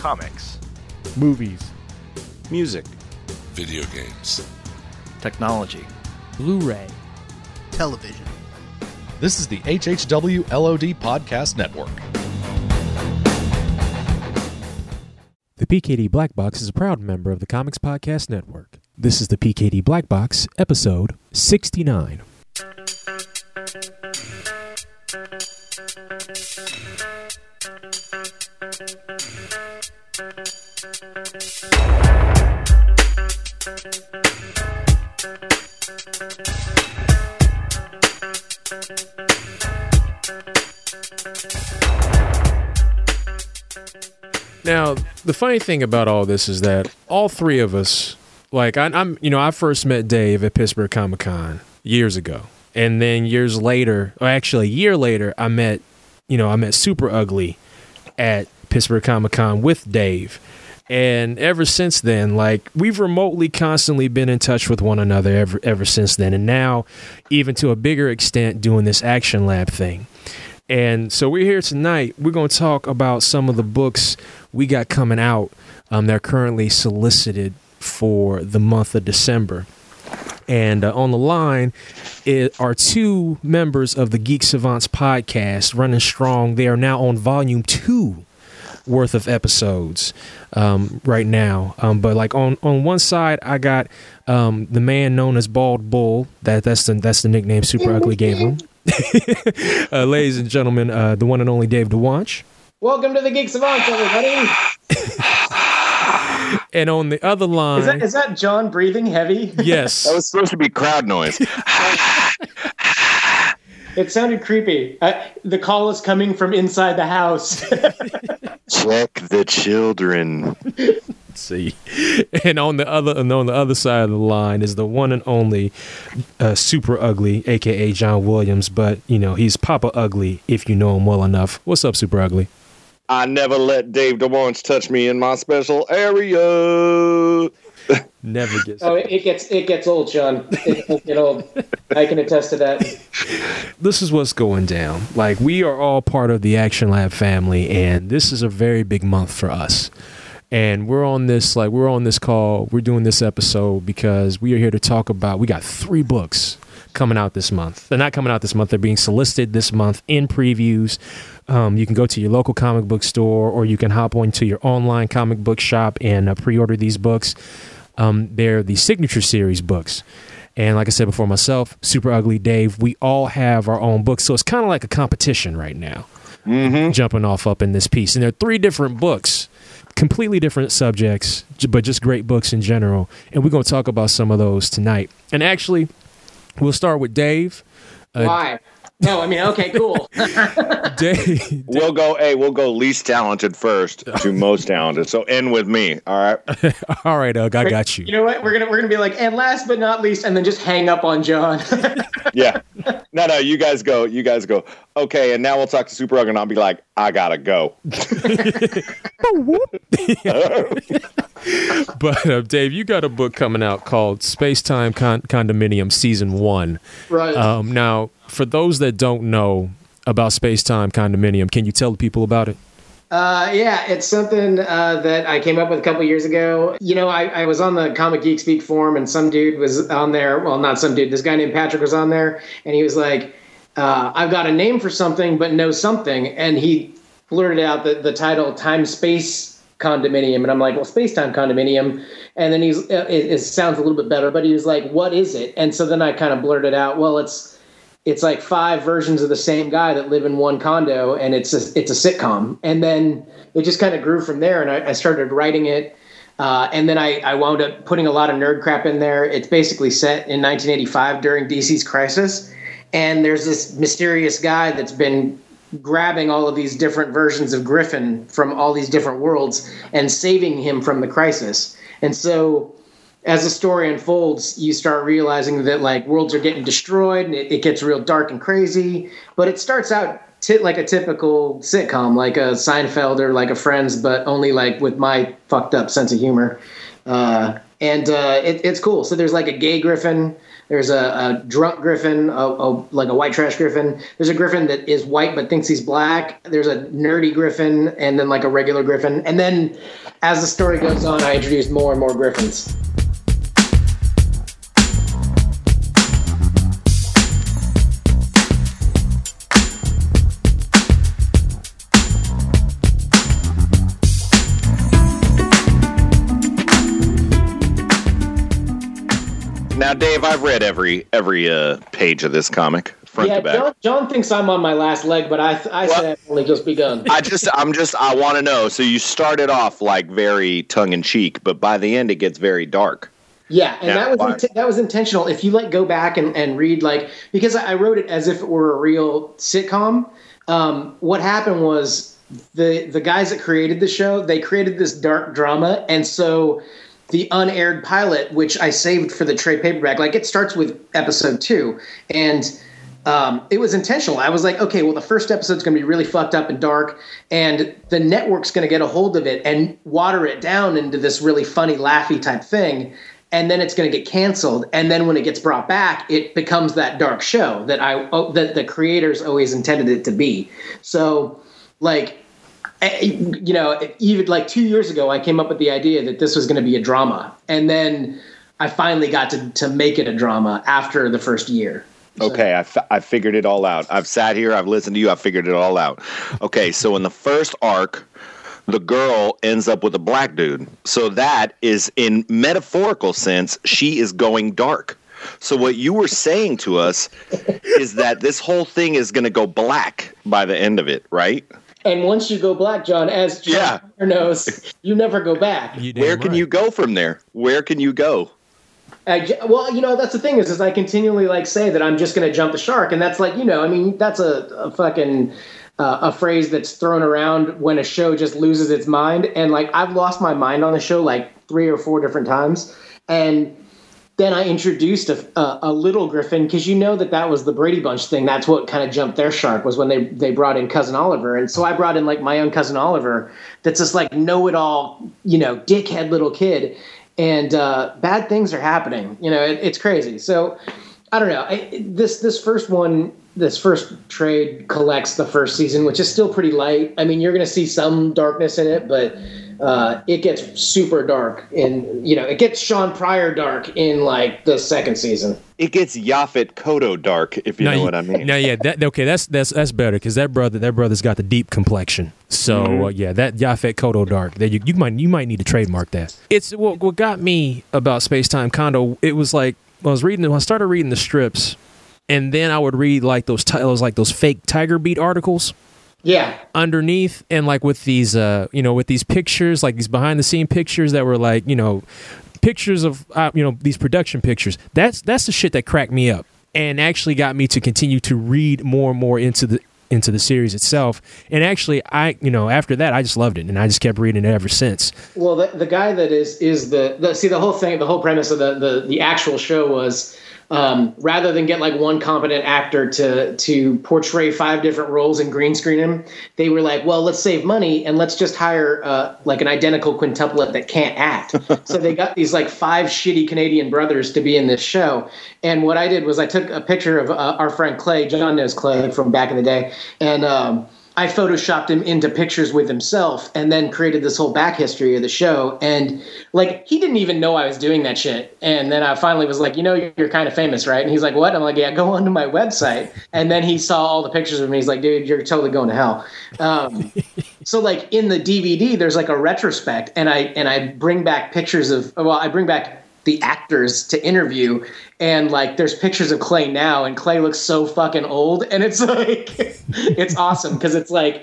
comics, movies, music, video games, technology, Blu ray, television. This is the HHW LOD Podcast Network. The PKD Black Box is a proud member of the Comics Podcast Network. This is the PKD Black Box, episode 69. Now, the funny thing about all this is that all three of us, like I, I'm, you know, I first met Dave at Pittsburgh Comic Con years ago, and then years later, or actually a year later, I met, you know, I met Super Ugly at Pittsburgh Comic Con with Dave. And ever since then, like we've remotely constantly been in touch with one another ever ever since then. And now, even to a bigger extent, doing this action lab thing. And so we're here tonight. We're going to talk about some of the books we got coming out. Um, they're currently solicited for the month of December. And uh, on the line are two members of the Geek Savants podcast running strong. They are now on volume two worth of episodes um, right now. Um, but like on, on one side, I got um, the man known as Bald Bull. That that's the that's the nickname Super Ugly gave him. uh, ladies and gentlemen, uh, the one and only Dave Dwonch. Welcome to the Geek Savants, everybody. and on the other line, is that, is that John breathing heavy? Yes, that was supposed to be crowd noise. it sounded creepy. Uh, the call is coming from inside the house. Check the children. see. And on the other and on the other side of the line is the one and only uh, super ugly, aka John Williams, but you know, he's Papa Ugly if you know him well enough. What's up, Super Ugly? I never let Dave Dwonch touch me in my special area. Never gets. Oh, it gets it gets old, Shawn. It gets get old. I can attest to that. This is what's going down. Like we are all part of the Action Lab family, and this is a very big month for us. And we're on this like we're on this call. We're doing this episode because we are here to talk about. We got three books coming out this month. They're not coming out this month. They're being solicited this month in previews. Um, you can go to your local comic book store, or you can hop onto your online comic book shop and uh, pre-order these books. Um, they're the signature series books. And like I said before, myself, Super Ugly Dave, we all have our own books. So it's kind of like a competition right now, mm-hmm. jumping off up in this piece. And there are three different books, completely different subjects, but just great books in general. And we're going to talk about some of those tonight. And actually, we'll start with Dave. Uh, Why? No, I mean, okay, cool. Dave, we'll go. Hey, we'll go least talented first to most talented. So end with me. All right. all right, Ugg. I got you. You know what? We're gonna we're gonna be like, and last but not least, and then just hang up on John. yeah. No, no. You guys go. You guys go. Okay, and now we'll talk to Super Ugg, and I'll be like, I gotta go. But uh, Dave, you got a book coming out called Space Time Con- Condominium Season One. Right. Um, now, for those that don't know about Space Time Condominium, can you tell people about it? Uh, yeah, it's something uh, that I came up with a couple years ago. You know, I, I, was on the Comic Geek Speak forum, and some dude was on there. Well, not some dude. This guy named Patrick was on there, and he was like, uh, "I've got a name for something, but no something," and he blurted out the, the title "Time Space Condominium," and I'm like, "Well, Space Time Condominium." And then he's it, it sounds a little bit better, but he was like, "What is it?" And so then I kind of blurted out, "Well, it's." it's like five versions of the same guy that live in one condo and it's a, it's a sitcom and then it just kind of grew from there and I, I started writing it uh, and then I, I wound up putting a lot of nerd crap in there it's basically set in 1985 during dc's crisis and there's this mysterious guy that's been grabbing all of these different versions of griffin from all these different worlds and saving him from the crisis and so as the story unfolds, you start realizing that like worlds are getting destroyed and it, it gets real dark and crazy. But it starts out t- like a typical sitcom, like a Seinfeld or like a Friends, but only like with my fucked up sense of humor. Uh, and uh, it, it's cool. So there's like a gay Griffin. There's a, a drunk Griffin, a, a, like a white trash Griffin. There's a Griffin that is white but thinks he's black. There's a nerdy Griffin, and then like a regular Griffin. And then as the story goes on, I introduce more and more Griffins. Now, Dave, I've read every every uh, page of this comic front yeah, to back. John, John thinks I'm on my last leg, but I, I Well- said I've only just begun. I just, I'm just, I want to know. So you started off like very tongue in cheek, but by the end, it gets very dark. Yeah, and Yeah, that was int- that was intentional. If you like go back and, and read like because I wrote it as if it were a real sitcom. Um, what happened was the the guys that created the show they created this dark drama, and so the unaired pilot, which I saved for the trade paperback, like it starts with episode two, and um, it was intentional. I was like, okay, well, the first episode's going to be really fucked up and dark, and the network's going to get a hold of it and water it down into this really funny, laughy type thing, and then it's going to get canceled. And then when it gets brought back, it becomes that dark show that I oh, that the creators always intended it to be. So, like. Eh, You know, even like two years ago, I came up with the idea that this was going to be a drama, and then I finally got to to make it a drama after the first year. Okay, I, fi- I figured it all out. I've sat here, I've listened to you, I figured it all out. Okay, so in the first arc, the girl ends up with a black dude. So that is, in metaphorical sense, she is going dark. So what you were saying to us is that this whole thing is going to go black by the end of it, right? And once you go black, John, as John Yeah. Connor knows, you never go back. Where can right. you go from there? Where can you go? I j well, you know, that's the thing is, is I continually like say that I'm just going to jump the shark, and that's like, you know, I mean, that's a, a fucking uh, a phrase that's thrown around when a show just loses its mind, and like I've lost my mind on the show like three or four different times, and then I introduced a, a, a little Griffin because you know that that was the Brady Bunch thing. That's what kind of jumped their shark was when they they brought in cousin Oliver, and so I brought in like my own cousin Oliver. That's just like know it all, you know, dickhead little kid, and uh, bad things are happening. You know, it, it's crazy. So I don't know. I, this this first one, this first trade collects the first season, which is still pretty light. I mean, you're going to see some darkness in it, but uh, it gets super dark. In you know, it gets Shawn Pryor dark in like the second season. It gets Yaphet Kotto dark, if you know you- what I mean. No, yeah, that, okay, that's that's that's better because that brother, that brother's got the deep complexion. So Mm-hmm. uh, yeah, that Yaphet Kotto Dark, that you, you might you might need to trademark that. It's what what got me about Space Time Condo. It was like I was reading, when I started reading the strips, and then I would read like those titles, like those fake Tiger Beat articles Yeah, underneath and like with these uh you know with these pictures like these behind the scene pictures that were like you know pictures of uh, you know these production pictures. That's that's the shit that cracked me up and actually got me to continue to read more and more into the into the series itself. And actually i you know after that i just loved it and i just kept reading it ever since. Well, the, the guy that is is the, the see the whole thing, the whole premise of the the, the actual show was um, rather than get like one competent actor to to portray five different roles and green screen him, they were like, well, let's save money and let's just hire uh, like an identical quintuplet that can't act. so they got these like five shitty Canadian brothers to be in this show. And what I did was I took a picture of uh, our friend Clay. John knows Clay from back in the day, and. Um, I photoshopped him into pictures with himself and then created this whole back history of the show. And like, he didn't even know I was doing that shit. And then I finally was like, you know, you're kind of famous, right? And he's like, what? I'm like, yeah, go onto my website. And then he saw all the pictures of me. He's like, dude, you're totally going to hell. Um, so like in the DVD, there's like a retrospect and I, and I bring back pictures of, well, I bring back the actors to interview. And like there's pictures of clay now and clay looks so fucking old and it's like it's awesome because it's like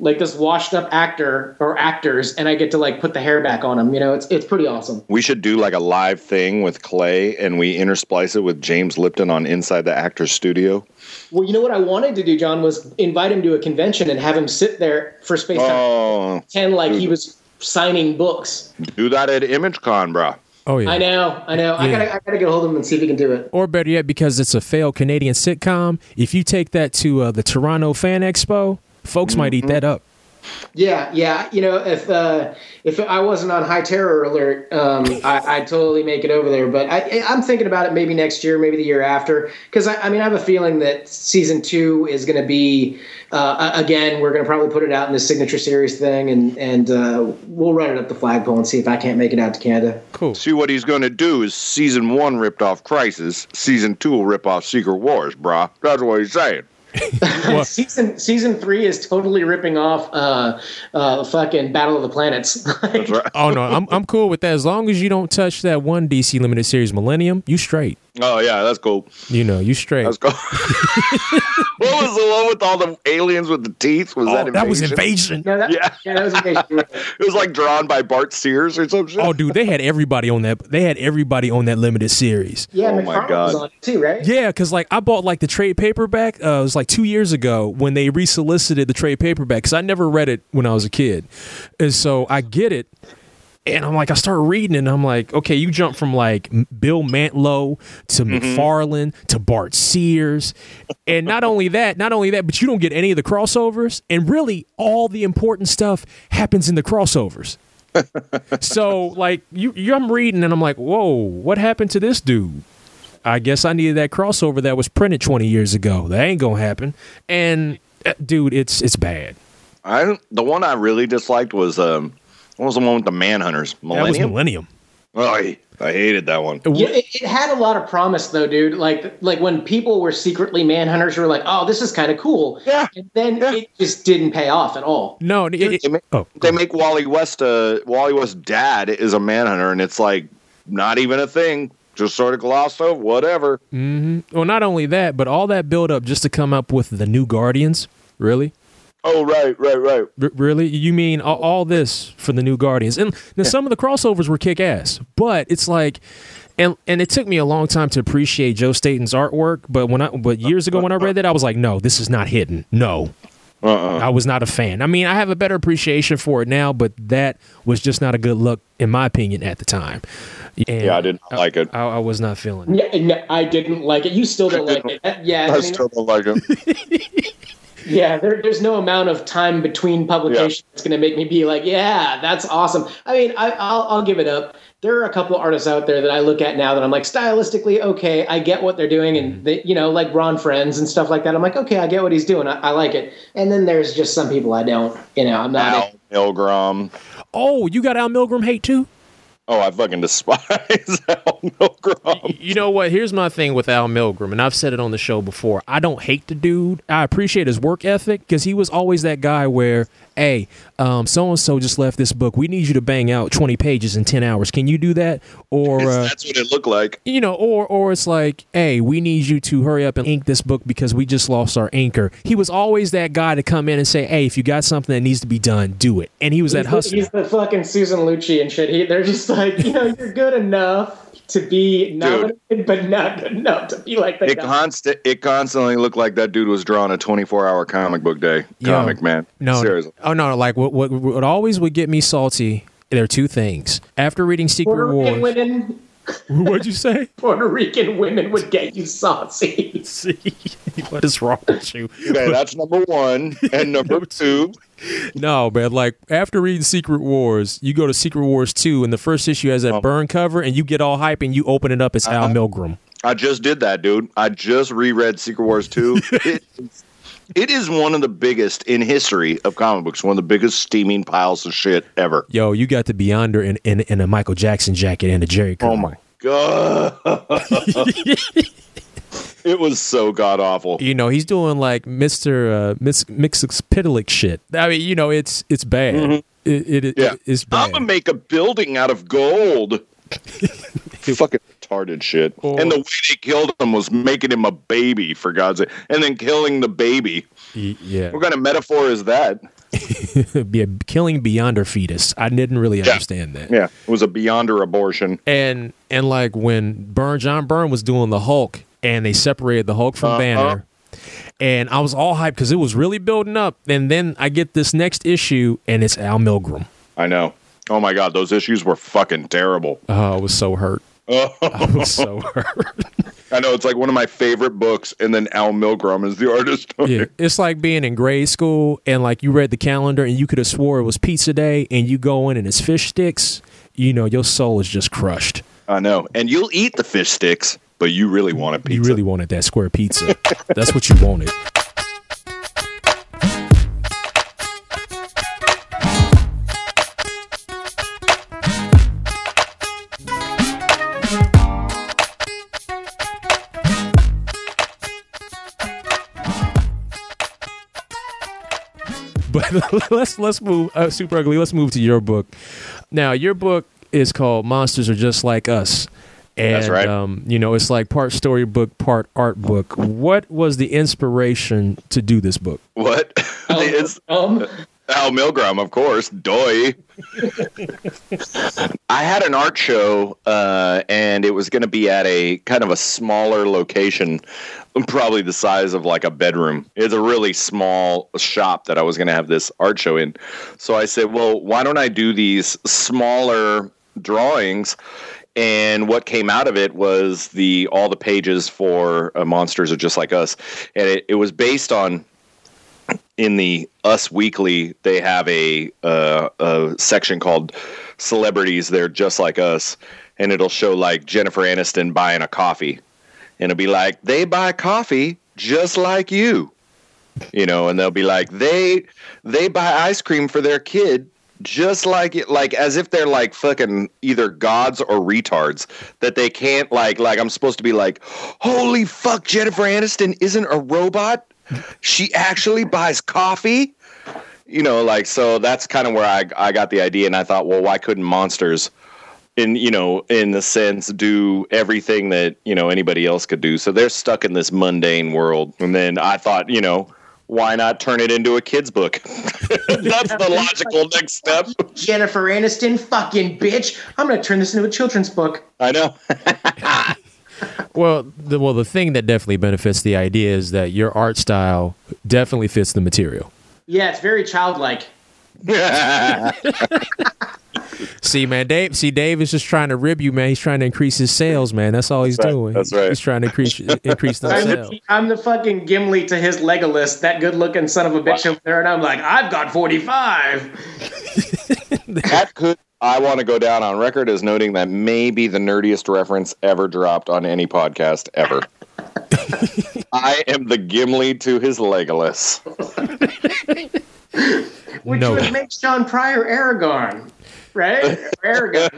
like this washed up actor or actors and i get to like put the hair back on them you know? It's it's pretty awesome. We should do like a live thing with Clay and we intersplice it with James Lipton on Inside the Actors Studio. well you know what i wanted to do john was invite him to a convention and have him sit there for space time. Oh, 10 like he was signing books. Do that at ImageCon, bro. Oh yeah. I know i know. I gotta i gotta get a hold of him and see if he can do it. Or better yet because it's a failed canadian sitcom if you take that to uh, the toronto fan expo folks might eat that up Yeah, yeah. You know, if uh, if I wasn't on high terror alert, um, I, I'd totally make it over there. But I, I'm thinking about it maybe next year, maybe the year after, because I, I mean, I have a feeling that season two is going to be uh, again. We're going to probably put it out in the signature series thing, and and uh, we'll run it up the flagpole and see if I can't make it out to Canada. Cool. See what he's going to do is season one ripped off Crisis, season two will rip off Secret Wars, brah. That's what he's saying. season season three is totally ripping off uh, uh, fucking Battle of the Planets. That's right. Oh no, I'm I'm cool with that. As long as you don't touch that one DC limited series Millennium, you straight. Oh yeah, that's cool. You know, you straight. That's cool. what was the one with all the aliens with the teeth? Was that Oh, invasion? that was invasion. no, that, Yeah. yeah. that was Invasion. It was like drawn by Bart Sears or some shit. Oh, dude, they had everybody on that. They had everybody on that limited series. Yeah, Oh, my McFarlane was on it too, right? Yeah, because like I bought like the trade paperback. Uh, it was like two years ago when they resolicited the trade paperback because I never read it when I was a kid, and so I get it, and I'm like I start reading and I'm like, okay, you jump from like Bill Mantlo to McFarlane to Bart Sears, and not only that, not only that, but you don't get any of the crossovers, and really all the important stuff happens in the crossovers. so like you, you, I'm reading and I'm like, whoa, what happened to this dude? I guess I needed that crossover that was printed 20 years ago. That ain't gonna happen. And uh, dude, it's it's bad. I the one I really disliked was um, what was the one with the Manhunters? That was Millennium. Millennium. oh, I, I hated that one. Yeah, it, it had a lot of promise though, dude. Like like when people were secretly manhunters, you were like, "Oh, this is kind of cool." Yeah. And then Yeah. it just didn't pay off at all. No, it, it- They make, oh, they make Wally West. Uh, Wally West's dad is a manhunter, and it's like not even a thing. Just sort of glossed over. Whatever. Hmm. well, not only that, but all that build up just to come up with the new Guardians. Really, Oh right, right, right. R- really? You mean all, all this for the new Guardians? And now some of the crossovers were kick ass, but it's like. And, and it took me a long time to appreciate Joe Staton's artwork, but when I but years ago when I read that, I was like, no, this is not hidden. No, Uh-uh. I was not a fan. I mean, I have a better appreciation for it now, but that was just not a good look, in my opinion, at the time. And Yeah, I did not like it. I, I was not feeling it. Yeah, no, I didn't like it. You still don't like it. Yeah, I I mean, still don't like it. yeah. There, there's no amount of time between publications that's going to make me be like, "Yeah, that's awesome." I mean, I, I'll, I'll give it up. There are a couple artists out there that I look at now that I'm like, stylistically, okay, I get what they're doing, and mm-hmm. they, you know, like Ron Frenz and stuff like that. I'm like, okay, I get what he's doing. I, I like it. And then there's just some people I don't. You know, I'm not. Al Milgrom. Oh, you got Al Milgrom hate too? Oh, I fucking despise Al Milgrom. You know what? Here's my thing with Al Milgrom, and I've said it on the show before. I don't hate the dude. I appreciate his work ethic because he was always that guy where, hey, um, so and so just left this book. We need you to bang out 20 pages in 10 hours. Can you do that? Or uh, That's what it looked like. you know, or or it's like, hey, we need you to hurry up and ink this book because we just lost our anchor. He was always that guy to come in and say, hey, if you got something that needs to be done, do it. And he was that He's, hustler. he's the fucking Susan Lucci and shit. He, they're just like, you know, you're good enough to be nominated, but not good enough to be like the It guy. constant. It constantly looked like that dude was drawing a 24-hour comic book day. Yo, Comic man. No, seriously. Oh no, like what what what always would get me salty. There are two things. After reading Puerto Secret Rican Wars, women, what'd you say? Puerto Rican women would get you saucy. See, what is wrong with you? Okay, that's number one. And number two, No, man. Like after reading Secret Wars, you go to Secret Wars two, and the first issue has that Oh. burn cover, and you get all hype, and you open it up. It's Uh-huh. Al Milgrom. I just did that, dude. I just reread Secret Wars 2. it, it is one of the biggest in history of comic books, one of the biggest steaming piles of shit ever. Yo, you got the Beyonder in, in, in a Michael Jackson jacket and a Jerry. Oh my god. it was so god awful. You know, he's doing like Mister uh, Mix Mxyzptlk shit. I mean, you know, it's it's bad. It, it, it- Mm-hmm. Yeah. it's I'm gonna make a building out of gold. Fucking retarded shit. And the way they killed him was making him a baby, for God's sake. And then killing the baby. Yeah, What kind of metaphor is that? be a killing Beyonder fetus. I didn't really Yeah. understand that. Yeah, it was a beyonder abortion. And and like when Burn John Byrne was doing the Hulk, and they separated the Hulk from Uh-huh. Banner. And I was all hyped because it was really building up. And then I get this next issue, and it's Al Milgrom. I know. Oh my god, those issues were fucking terrible. Oh, I was so hurt. Oh. I was so hurt. I know it's like one of my favorite books, and then Al Milgrom is the artist. Yeah, it's like being in grade school and like you read the calendar and you could have swore it was pizza day, and you go in and it's fish sticks. You know, your soul is just crushed. I know, and you'll eat the fish sticks, but you really want a pizza. You really wanted that square pizza. That's what you wanted. let's let's move uh, super ugly. Let's move to your book. Now, your book is called "Monsters Are Just Like Us," and That's right. um, you know it's like part storybook, part art book. What was the inspiration to do this book? what? it's Um, Al Milgrom, of course. Doy. I had an art show, uh, and it was going to be at a kind of a smaller location, probably the size of like a bedroom. It's a really small shop that I was going to have this art show in. So I said, well, why don't I do these smaller drawings? And what came out of it was the all the pages for uh, Monsters Are Just Like Us, and it, it was based on in the Us Weekly, they have a uh, a section called Celebrities. They're just like us, and it'll show like Jennifer Aniston buying a coffee, and it'll be like they buy coffee just like you, you know, and they'll be like they they buy ice cream for their kid just like it like as if they're like fucking either gods or retards that they can't like like I'm supposed to be like holy fuck Jennifer Aniston isn't a robot. She actually buys coffee. You know like so that's kind of where I I got the idea and I thought well why couldn't monsters in you know in the sense do everything that you know anybody else could do so they're stuck in this mundane world and then I thought you know why not turn it into a kid's book that's the logical next step Jennifer Aniston, fucking bitch. I'm gonna turn this into a children's book. I know Well, the, well, the thing that definitely benefits the idea is that your art style definitely fits the material. Yeah, it's very childlike. See, man, Dave. See, Dave is just trying to rib you, man. He's trying to increase his sales, man. That's all he's That's right. doing. That's right. He's trying to increase increase the I'm sales. the, I'm the fucking Gimli to his Legolas, that good looking son of a bitch over there, and I'm like, I've got 45. that could I want to go down on record as noting that may be the nerdiest reference ever dropped on any podcast ever. I am the Gimli to his Legolas. Which No. would make Shawn Pryor Aragorn, right? Or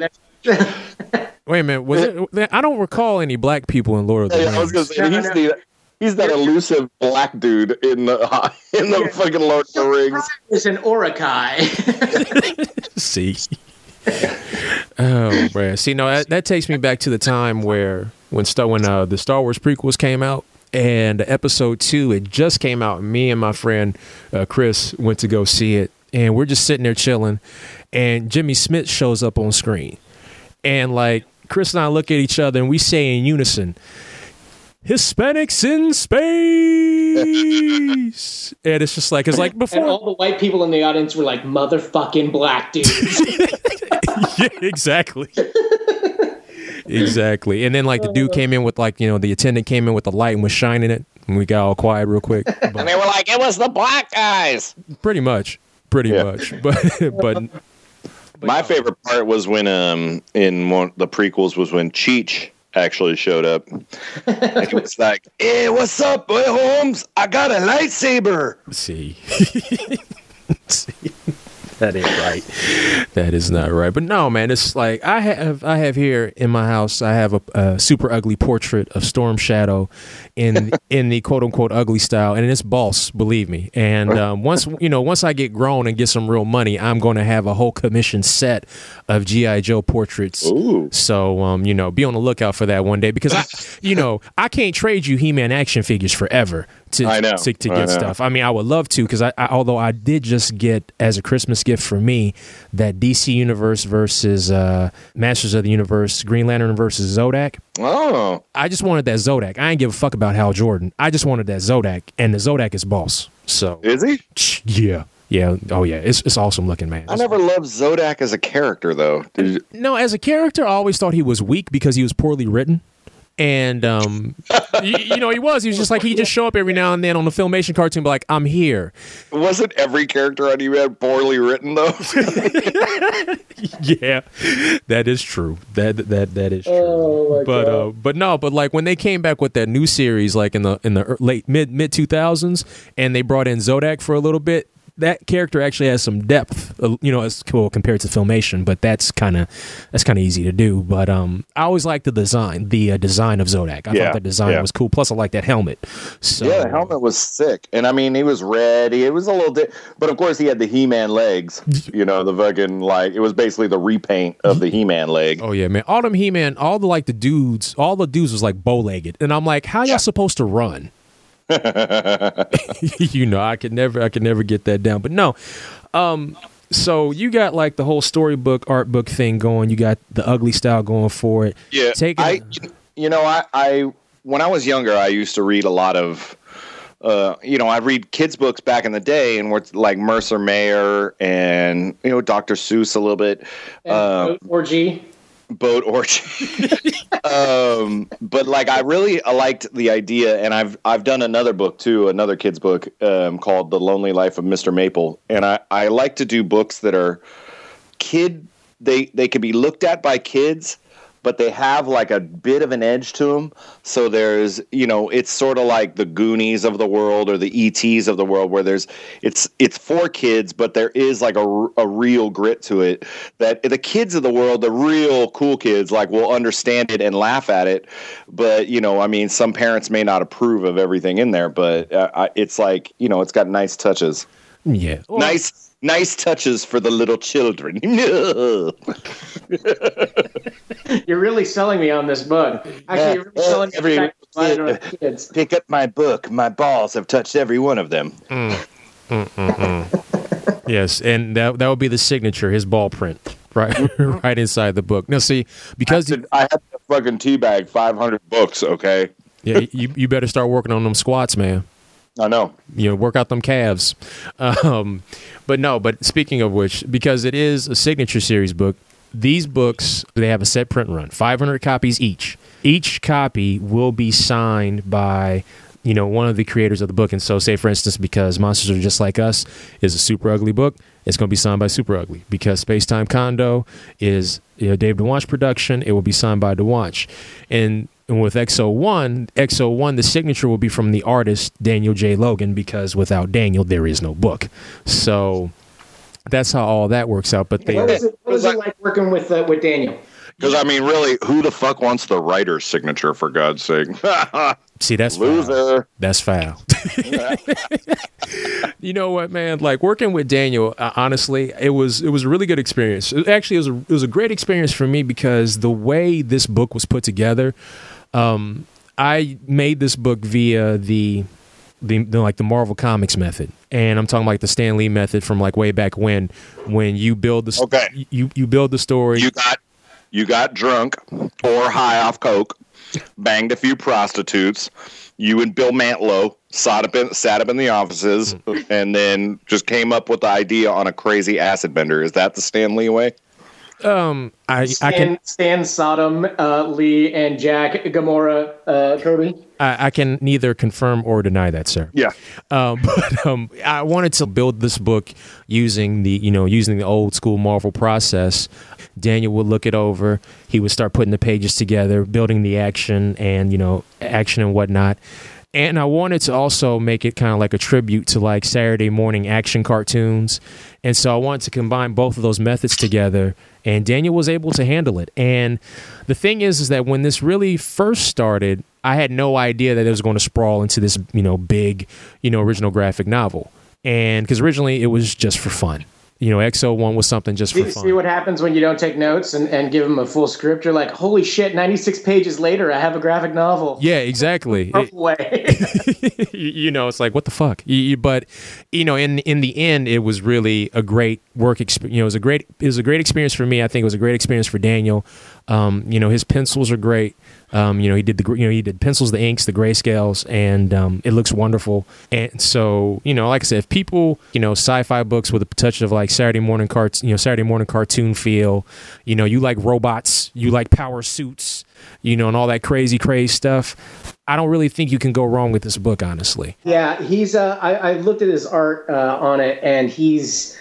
Wait a minute. Was it? I don't recall any black people in Lord of the Hey, Rings. I was gonna say he's the he's that elusive black dude in the in the Yeah. fucking Lord of the Rings. is an Uruk-hai. See. oh man. See, no, that, that takes me back to the time where when Star when uh, the Star Wars prequels came out and Episode Two, it just came out. Me and my friend uh, Chris went to go see it, and we're just sitting there chilling, and Jimmy Smits shows up on screen, and like Chris and I look at each other and we say in unison. Hispanics in space, and it's just like it's like and before. all the white people in the audience were like, motherfucking black dudes. yeah, exactly. exactly. And then like the dude came in with like, you know, the attendant came in with the light and was shining it. And we got all quiet real quick. But And they were like, "It was the black guys." pretty much. Pretty Yeah. much. But but My favorite part was when um in one the prequels was when Cheech actually showed up. and he was like, "Hey, what's up, boy, Holmes? I got a lightsaber." see. see. That ain't right. That is not right. But no, man, it's like I have I have here in my house. I have a, a super ugly portrait of Storm Shadow in in the quote unquote ugly style, and it's boss, believe me. And um, once you know, once I get grown and get some real money, I'm going to have a whole commission set of GI Joe portraits. Ooh. So um, you know, be on the lookout for that one day because I, you know, I can't trade you He-Man action figures forever to I know. to, to I get know. stuff. I mean, I would love to because I, I, although I did just get as a Christmas gift for me that DC Universe versus uh, Masters of the Universe, Green Lantern versus Zodak. Oh, I just wanted that Zodak. I ain't give a fuck about Hal Jordan. I just wanted that Zodak, and the Zodak is boss. So is he? yeah, yeah, oh yeah, it's it's awesome looking, man. I never loved Zodak as a character, though. You- No, as a character, I always thought he was weak because he was poorly written. And um, you, you know he was. He was just like he just show up every now and then on the filmation cartoon, be like, "I'm here." Wasn't every character on He-Man poorly written though? yeah, that is true. That that that is true. Oh, my but God. uh, but no, but like when they came back with that new series, like in the in the late mid mid two thousands, and they brought in Zodak for a little bit. That character actually has some depth, uh, you know, as well compared to filmation. But that's kind of that's kind of easy to do. But um, I always liked the design, the uh, design of Zodak. I Yeah, thought the design yeah. was cool. Plus, I like that helmet. So yeah, the helmet was sick, and I mean, he was red. It was a little, di- but of course, he had the He-Man legs. You know, the fucking like it was basically the repaint of the He-Man leg. Oh yeah, man! All them He Man, all the like the dudes, all the dudes was like bow legged, and I'm like, how y'all supposed to run? you know, I could never, I could never get that down. But no, um, so you got like the whole storybook, art book thing going. You got the ugly style going for it. Yeah, Take it- I, you know, I, I when I was younger, I used to read a lot of, uh, you know, I read kids books back in the day, and what's like Mercer Mayer and you know Dr. Seuss a little bit, And uh, orgy. Boat orchard. um, but like, I really liked the idea, and I've I've done another book too, another kids book um, called The Lonely Life of Mr. Maple, and I I like to do books that are kid. They they can be looked at by kids. But they have like a bit of an edge to them. So there's, you know, it's sort of like the Goonies of the world or the ETs of the world, where there's, it's it's for kids, but there is like a, a real grit to it that the kids of the world, the real cool kids, like will understand it and laugh at it. But you know, I mean, some parents may not approve of everything in there, but uh, I- it's like, you know, it's got nice touches, Yeah, nice. Nice touches for the little children. You're really selling me on this book. Actually, you're really selling me on the Every- fact that I don't have kids. Pick up my book. My balls have touched every one of them. Mm. Mm, mm, yes, and that that would be the signature, his ball print, right, right inside the book. Now, see, because I had to fucking teabag 500 books, okay? yeah, you you better start working on them squats, man. I know. you know work out them calves. Um, but no but speaking of which because it is a signature series book these books they have a set print run 500 copies each. Each copy will be signed by you know one of the creators of the book. And so say for instance because monsters are just like us is a super ugly book it's going to be signed by super ugly because space time condo is you know, dave Dwonch production. It will be signed by Dwonch and and with XO1, XO1, the signature will be from the artist Daniel J. Logan because without Daniel, there is no book. So that's how all that works out. But they, What was it, what was it like working with uh, with Daniel? Because, I mean, really, who the fuck wants the writer's signature, for God's sake? see, that's foul. Loser. That's foul. you know what, man? Like working with Daniel, uh, honestly, it was it was a really good experience. It- actually, it was a, it was a great experience for me because the way this book was put together, um, I made this book via the. The, the like the Marvel Comics method, and I'm talking like the Stan Lee method from like way back when, when you build the Okay. you you build the story, You got you got drunk or high off coke, banged a few prostitutes. You and Bill Mantlo sat up in, sat up in the offices, and then just came up with the idea on a crazy acid bender. Is that the Stan Lee way? Um, I I can Stan Sodom, uh, Lee, and Jack Gamora, uh, Kirby. I, I can neither confirm or deny that, sir. Yeah. Um, but um, I wanted to build this book using the you know using the old school Marvel process. Daniel would look it over. He would start putting the pages together, building the action and you know action and whatnot. And I wanted to also make it kind of like a tribute to like Saturday morning action cartoons. And so I wanted to combine both of those methods together. And Daniel was able to handle it. And the thing is, is that when this really first started, I had no idea that it was going to sprawl into this, you know, big, you know, original graphic novel. And because originally it was just for fun. You know, XO1 was something just for See, fun. see what happens when you don't take notes and, and give them a full script. You're like, holy shit! 96 pages later, I have a graphic novel. yeah, exactly. You, you know, it's like what the fuck. You, you- but you know, in in the end, it was really a great work experience. You know, it was a great it was a great experience for me. I think it was a great experience for Daniel. Um, you know, his pencils are great. Um, you know, he did the you know he did pencils, the inks, the grayscales, and um, it looks wonderful. And so, you know, like I said, if people you know sci-fi books with a touch of like Saturday morning cart, you know, Saturday morning cartoon feel, you know, you like robots, you like power suits, you know, and all that crazy, crazy stuff. I don't really think you can go wrong with this book, honestly. Yeah, he's. Uh, I, I looked at his art uh, on it, and he's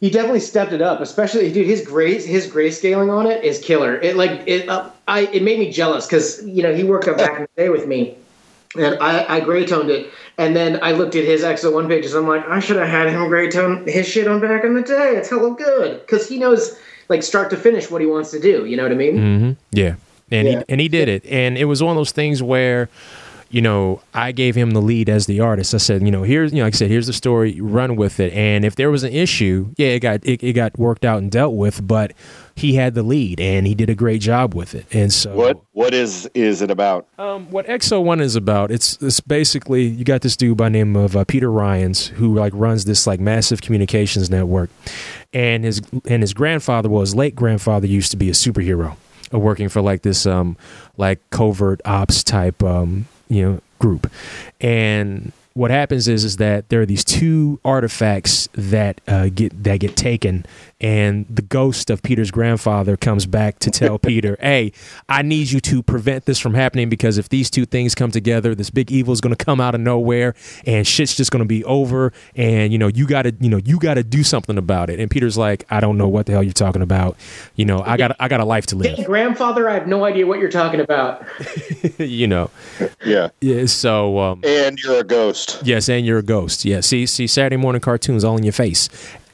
he definitely stepped it up. Especially, dude, his gray his grayscaling on it is killer. It like it. Uh, I it made me jealous because you know he worked up back in the day with me, and I, I gray toned it. And then I looked at his XO one pages. I'm like, I should have had him gray tone his shit on back in the day. It's hella good because he knows like start to finish what he wants to do. You know what I mean? Mm-hmm. Yeah, and Yeah. he and he did it, and it was one of those things where, you know, I gave him the lead as the artist. I said, you know, here's you know, like I said, here's the story, run with it, and if there was an issue, yeah, it got it, it got worked out and dealt with, but he had the lead, and he did a great job with it, and so What what is is it about? um, what XO One is about, it's it's basically you got this dude by name of uh, Peter Ryans who like runs this like massive communications network, and his and his grandfather, well, his late grandfather used to be a superhero, uh, working for like this um like covert ops type um you know group, and what happens is is that there are these two artifacts that uh, get that get taken, and the ghost of Peter's grandfather comes back to tell Peter, "Hey, I need you to prevent this from happening because if these two things come together, this big evil is going to come out of nowhere, and shit's just going to be over. And you know, you got to, you know, you got to do something about it." And Peter's like, "I don't know what the hell you're talking about. You know, I got, I got a life to Hey, live. grandfather, I have no idea what you're talking about. you know, Yeah. yeah. So, um, And you're a ghost. Yes, and you're a ghost. Yeah, see, see, Saturday morning cartoons all in your face.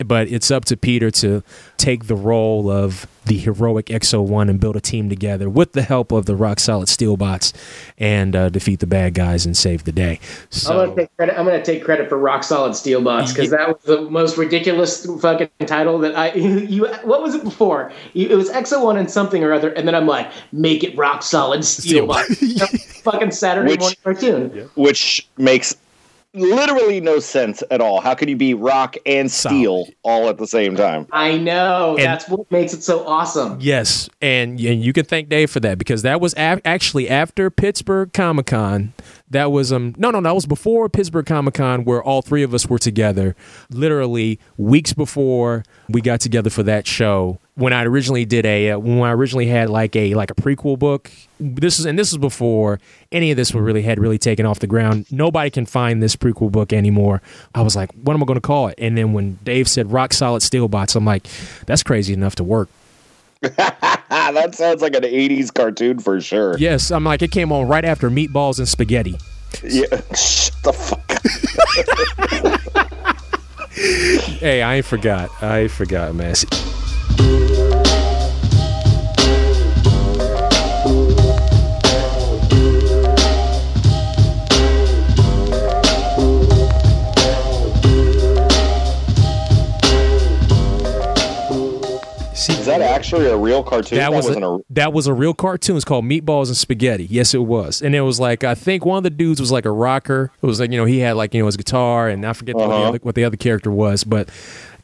But it's up to Peter to take the role of the heroic XO One and build a team together with the help of the rock solid steel bots and uh, defeat the bad guys and save the day. I'm gonna take credit. I'm gonna take credit for Rock Solid Steel Bots because that was the most ridiculous fucking title that I. You what was it before? You, it was XO One and something or other, and then I'm like, make it Rock Solid Steel Steel. Bots. fucking Saturday Which- morning cartoon. which makes literally no sense at all. How could you be rock and steel all at the same time? I know And- that's what makes it so awesome. Yes, and, and you can thank Dave for that because that was a- actually after Pittsburgh Comic Con. That was um no no that was before Pittsburgh Comic Con where all three of us were together. Literally weeks before we got together for that show. When I originally did a uh, when I originally had like a like a prequel book. This is and this is before any of this was really had really taken off the ground. Nobody can find this prequel book anymore. I was like, what am I going to call it? And then when Dave said Rock Solid Steel Bots, I'm like, that's crazy enough to work. That sounds like an 80s cartoon for sure. Yes, I'm like it came on right after Meatballs and Spaghetti. Yeah. Shut the fuck up. Hey, I forgot. I forgot, man. See, Is that actually a real cartoon? that was wasn't a, a, that was a real cartoon. It's called Meatballs and Spaghetti. Yes, it was, and it was like I think one of the dudes was like a rocker. It was like you know he had like you know his guitar, and I forget what, the Uh-huh. other, what the other character was, but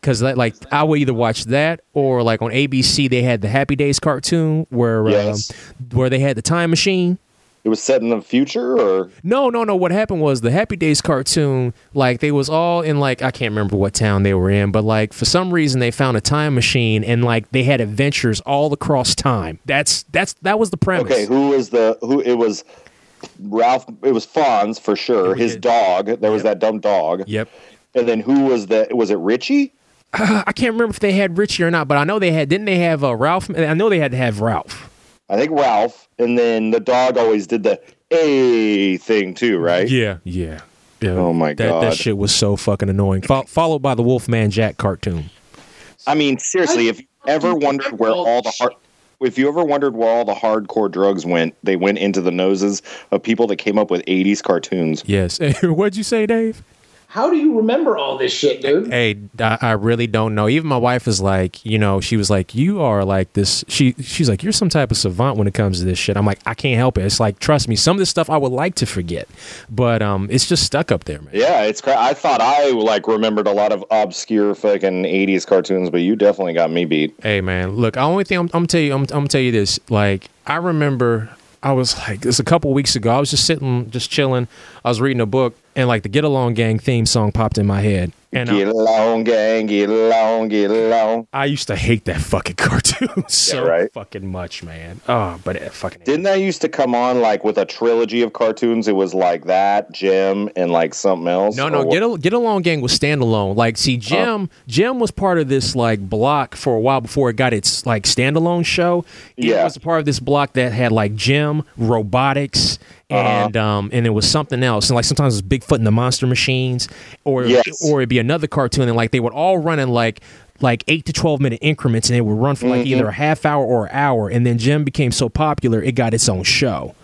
because that like I would either watch that or like on ABC they had the Happy Days cartoon where Yes. um, where they had the time machine. it was set in the future or No, no, no. What happened was the Happy Days cartoon, like they was all in like I can't remember what town they were in, but like for some reason they found a time machine and like they had adventures all across time. That's that's that was the premise. Okay, who was the who it was Ralph it was Fonz for sure. His dog. There was that dumb dog. Yep. And then who was the was it Richie? Uh, I can't remember if they had Richie or not, but I know they had. Didn't they have uh, Ralph? I know they had to have Ralph. I think Ralph. And then the dog always did the A thing too, right? Yeah, yeah. yeah. Oh, my that, That shit was so fucking annoying. Fo- followed by the Wolfman Jack cartoon. I mean, seriously, if you ever wondered where all the hard if you ever wondered where all the hardcore drugs went, they went into the noses of people that came up with 80s cartoons. Yes. What'd you say, Dave? How do you remember all this shit, dude? Hey, I I really don't know. Even my wife is like, you know, she was like, "You are like this." She she's like, "You're some type of savant when it comes to this shit." I'm like, I can't help it. It's like, trust me, some of this stuff I would like to forget, but um, it's just stuck up there, man. Yeah, it's. Cra- I thought I like remembered a lot of obscure fucking '80s cartoons, but you definitely got me beat. Hey, man, look, the only thing I'm, I'm gonna tell you, I'm, I'm gonna tell you this. Like, I remember. I was like, this a couple weeks ago. I was just sitting, just chilling. I was reading a book, and like the Get Along Gang theme song popped in my head. And Get along, gang. Get along. Get along. I used to hate that fucking cartoon so right. fucking much, man. Oh, but it fucking Didn't that used to come on like with a trilogy of cartoons? It was like that, Jem, and like something else. no, no. Get a, Get Along Gang was standalone. Like, see, Jem, Jem was part of this like block for a while before it got its like standalone show. Yeah, it Yeah. was a part of this block that had like Jem, Robotix, and um, and it was something else. And like sometimes it was Bigfoot and the Monster Machines, or Yes. or it'd be another cartoon, and like they would all run in like. Like eight to twelve minute increments, and it would run for like either a half hour or an hour. And then Jem became so popular, it got its own show.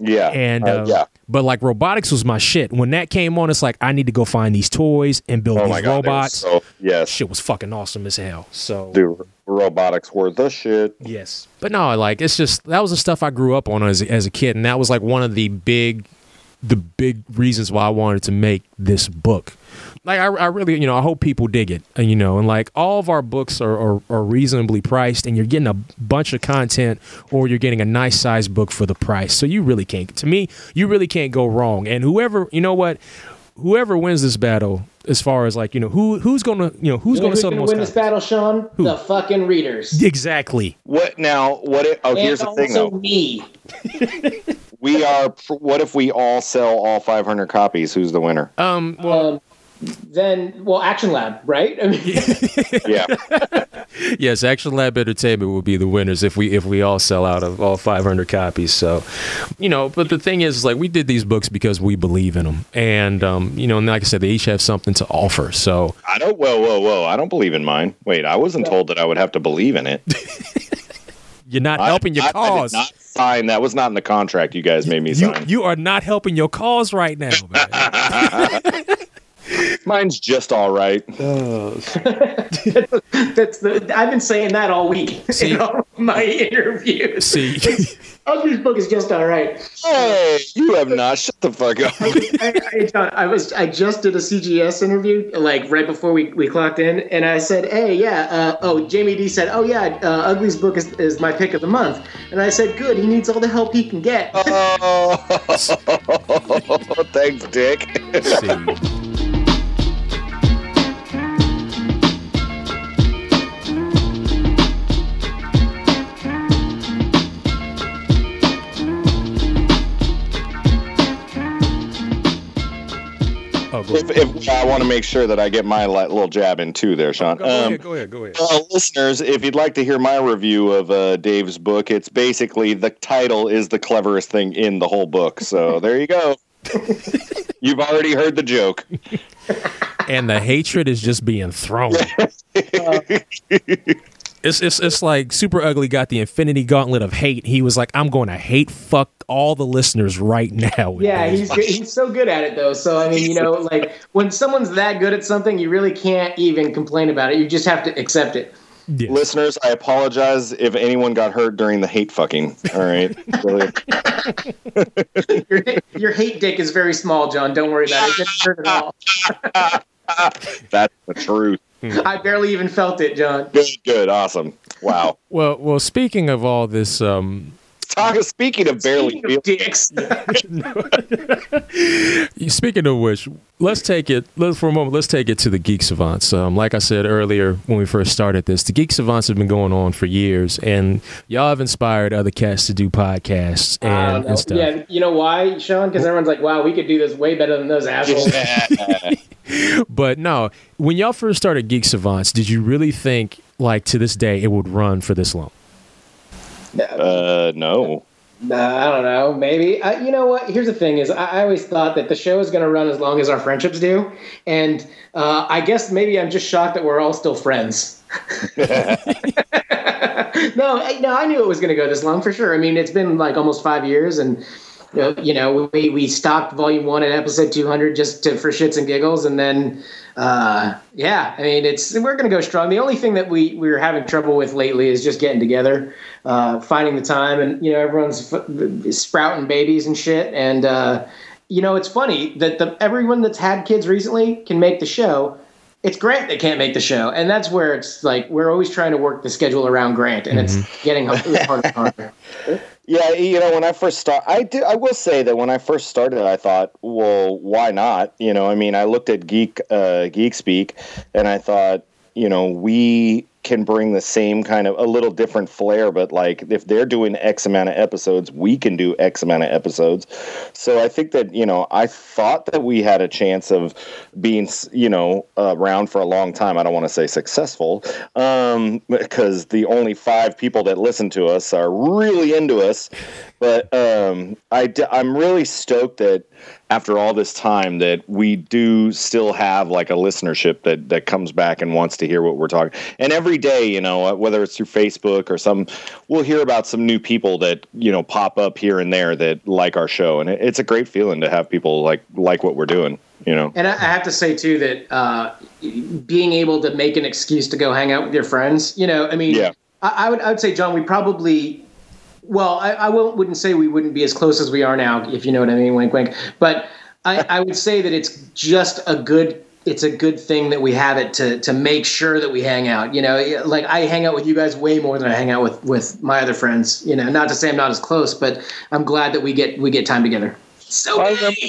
yeah, And uh, uh, yeah. but like Robotix was my shit. When that came on, it's like I need to go find these toys and build Oh these god, robots. So yes, shit was fucking awesome as hell. So dude, Robotix were the shit. yes, but no, like it's just that was the stuff I grew up on as as a kid, and that was like one of the big, the big reasons why I wanted to make this book. Like I, I really, you know, I hope people dig it, and you know, and like all of our books are, are, are reasonably priced, and you're getting a bunch of content, or you're getting a nice size book for the price. So you really can't, to me, you really can't go wrong. And whoever, you know what, whoever wins this battle, as far as like you know, who who's gonna, you know, who's You know gonna who's sell the gonna most win this battle, Shawn? The fucking readers. Exactly. What now? What? If, oh, here's and the thing also though. me. We are. What if we all sell all 500 copies? Who's the winner? Um. Well, Um, then, well, Action Lab, right? I mean, Yeah. yes, Action Lab Entertainment will be the winners if we if we all sell out of all 500 copies. So, you know, but the thing is, is like we did these books because we believe in them, and um, you know, and like I said, they each have something to offer. So, I don't. Whoa, whoa, whoa! I don't believe in mine. Wait, I wasn't told that I would have to believe in it. you're not I- helping your I- I did cause. not sign. That was not in the contract you guys made me you sign. you are not helping your cause right now, man. Mine's just all right. that's the. I've been saying that all week See? in all my interviews. See, Ugly's book is just all right. Hey, you have not. Shut the fuck up. I, I, John, I was I just did a CGS interview like right before we, we clocked in, and I said, "Hey, yeah, uh, oh." Jamie D said, "Oh yeah, uh, Ugly's book is, is my pick of the month," and I said, "Good, he needs all the help he can get." oh, thanks, Dick. see. If, if I want to make sure that I get my little jab in too, there, Shawn. go Um, ahead, go ahead, go ahead. Uh, listeners, if you'd like to hear my review of uh, Dave's book, it's basically the title is the cleverest thing in the whole book. So there you go. You've already heard the joke. and the hatred is just being thrown. it's, it's it's like super ugly got the infinity gauntlet of hate. He was like, I'm going to hate fuck all the listeners right now. Yeah, he's good. he's so good at it though. So I mean, you know, like when someone's that good at something, you really can't even complain about it. You just have to accept it. Yeah. Listeners, I apologize if anyone got hurt during the hate fucking. All right. Really. Your your hate dick is very small, John. Don't worry about it. It didn't hurt at all. That's the truth. I barely even felt it, John. Good, good, awesome. Wow. Well, well, speaking of all this, um, Talk, speaking of barely Speaking of feel, dicks. speaking of which, let's take it. Let's for a moment. Let's take it to the Geek Savants. Um, like I said earlier when we first started this, the Geek Savants have been going on for years, and y'all have inspired other cats to do podcasts and, and stuff. Yeah, you know why, Shawn? Because everyone's like, "Wow, we could do this way better than those assholes." But no, when y'all first started Geek Savants, did you really think, like to this day, it would run for this long? Uh, no. Nah, I don't know. Maybe. Uh, you know what? Here's the thing: is I, I always thought that the show is going to run as long as our friendships do, and uh, I guess maybe I'm just shocked that we're all still friends. no, I, no, I knew it was going to go this long for sure. I mean, it's been like almost five years, and uh, you know, we, we stopped volume one at episode 200 just to, for shits and giggles. And then, uh, yeah, I mean, it's, we're going to go strong. The only thing that we, we were having trouble with lately is just getting together, uh, finding the time and, you know, everyone's f- sprouting babies and shit. And, uh, you know, it's funny that the, everyone that's had kids recently can make the show. It's Grant that can't make the show, and that's where it's like we're always trying to work the schedule around Grant, and mm-hmm. it's getting harder and harder. Yeah, you know, when I first start, I did. I will say that when I first started, I thought, well, why not? You know, I mean, I looked at Geek uh, Geek Speak, and I thought, you know, we can bring the same kind of a little different flair, but like if they're doing X amount of episodes, we can do X amount of episodes. So I think that, you know, I thought that we had a chance of being, you know, around for a long time. I don't want to say successful um, because the only five people that listen to us are really into us. But um, I, I'm really stoked that after all this time that we do still have like a listenership that that comes back and wants to hear what we're talking. And every day, you know, whether it's through Facebook or some, we'll hear about some new people that you know pop up here and there that like our show, and it's a great feeling to have people like like what we're doing. You know, and I have to say too that uh, being able to make an excuse to go hang out with your friends, you know, I mean, yeah. I, I would I would say, John, we probably well, I, I wouldn't say we wouldn't be as close as we are now, if you know what I mean. Wink, wink. But I, I would say that it's just a good it's a good thing that we have it to to make sure that we hang out. You know, like I hang out with you guys way more than I hang out with with my other friends. You know, not to say I'm not as close, but I'm glad that we get we get time together. So. I remember,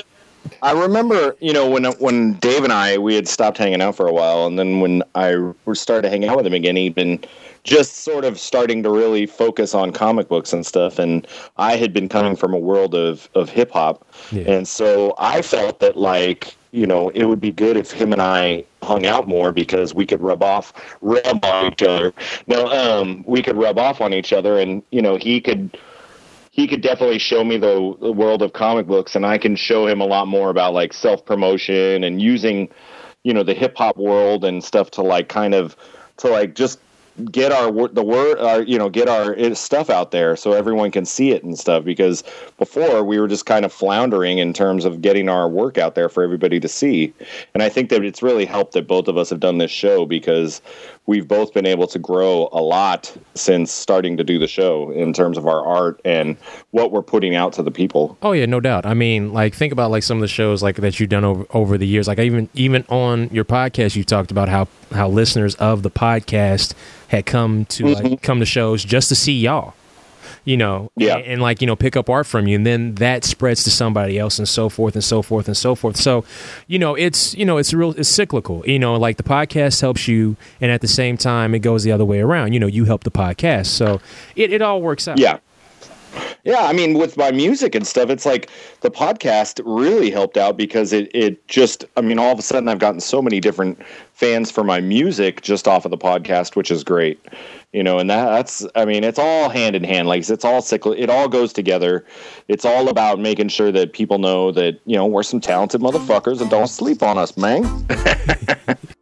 I remember, you know, when when Dave and I we had stopped hanging out for a while, and then when I started hanging out with him again, he'd been just sort of starting to really focus on comic books and stuff. And I had been coming from a world of, of hip hop. Yeah. And so I felt that, like, you know, it would be good if him and I hung out more because we could rub off, rub on each other. No, um, we could rub off on each other, and you know, he could, he could definitely show me the, the world of comic books, and I can show him a lot more about like self promotion and using, you know, the hip hop world and stuff to like kind of to like just get our the word our you know get our eh, stuff out there so everyone can see it and stuff because before we were just kind of floundering in terms of getting our work out there for everybody to see. And i think that it's really helped that both of us have done this show because we've both been able to grow a lot since starting to do the show in terms of our art and what we're putting out to the people. Oh yeah no doubt. I mean like think about like some of the shows like that you've done over over the years. Like even even on your podcast you talked about how how listeners of the podcast had come to mm-hmm. like come to shows just to see y'all you know yeah. and, and, like you know pick up art from you and then that spreads to somebody else and so forth and so forth and so forth. So you know it's you know it's real it's cyclical. You know like the podcast helps you and at the same time it goes the other way around. You know you help the podcast. So it, it all works out. Yeah yeah, I mean, with my music and stuff, it's like the podcast really helped out because it, it just, I mean, all of a sudden I've gotten so many different fans for my music just off of the podcast, which is great. You know, and that, that's, I mean, it's all hand in hand. Like it's all cyclical. It all goes together. It's all about making sure that people know that, you know, we're some talented motherfuckers and don't sleep on us, man.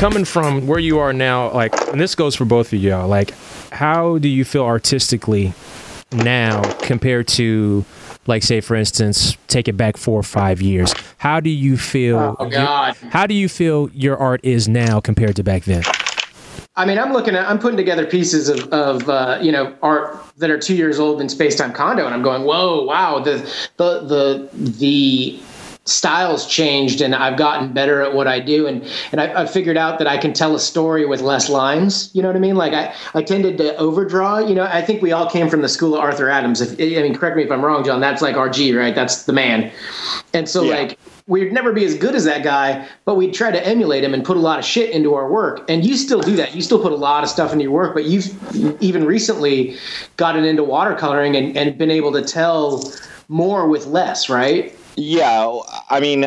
coming from where you are now, like, and this goes for both of y'all, like, how do you feel artistically now compared to, like, say, for instance, take it back four or five years? How do you feel? Oh God! Your, how do you feel your art is now compared to back then? I mean, I'm looking at, I'm putting together pieces of, of uh, you know, art that are two years old in Space Time Condo, and I'm going, whoa, wow, the, the, the, the styles changed and I've gotten better at what I do. And, and I, I figured out that I can tell a story with less lines. You know what I mean? Like I, I tended to overdraw, you know, I think we all came from the school of Arthur Adams. If, I mean, correct me if I'm wrong, John, that's like RG, right? That's the man. And so yeah. like, we'd never be as good as that guy, but we'd try to emulate him and put a lot of shit into our work. And you still do that. You still put a lot of stuff into your work, but you've even recently gotten into watercoloring and, and been able to tell more with less, right? Yeah, I mean,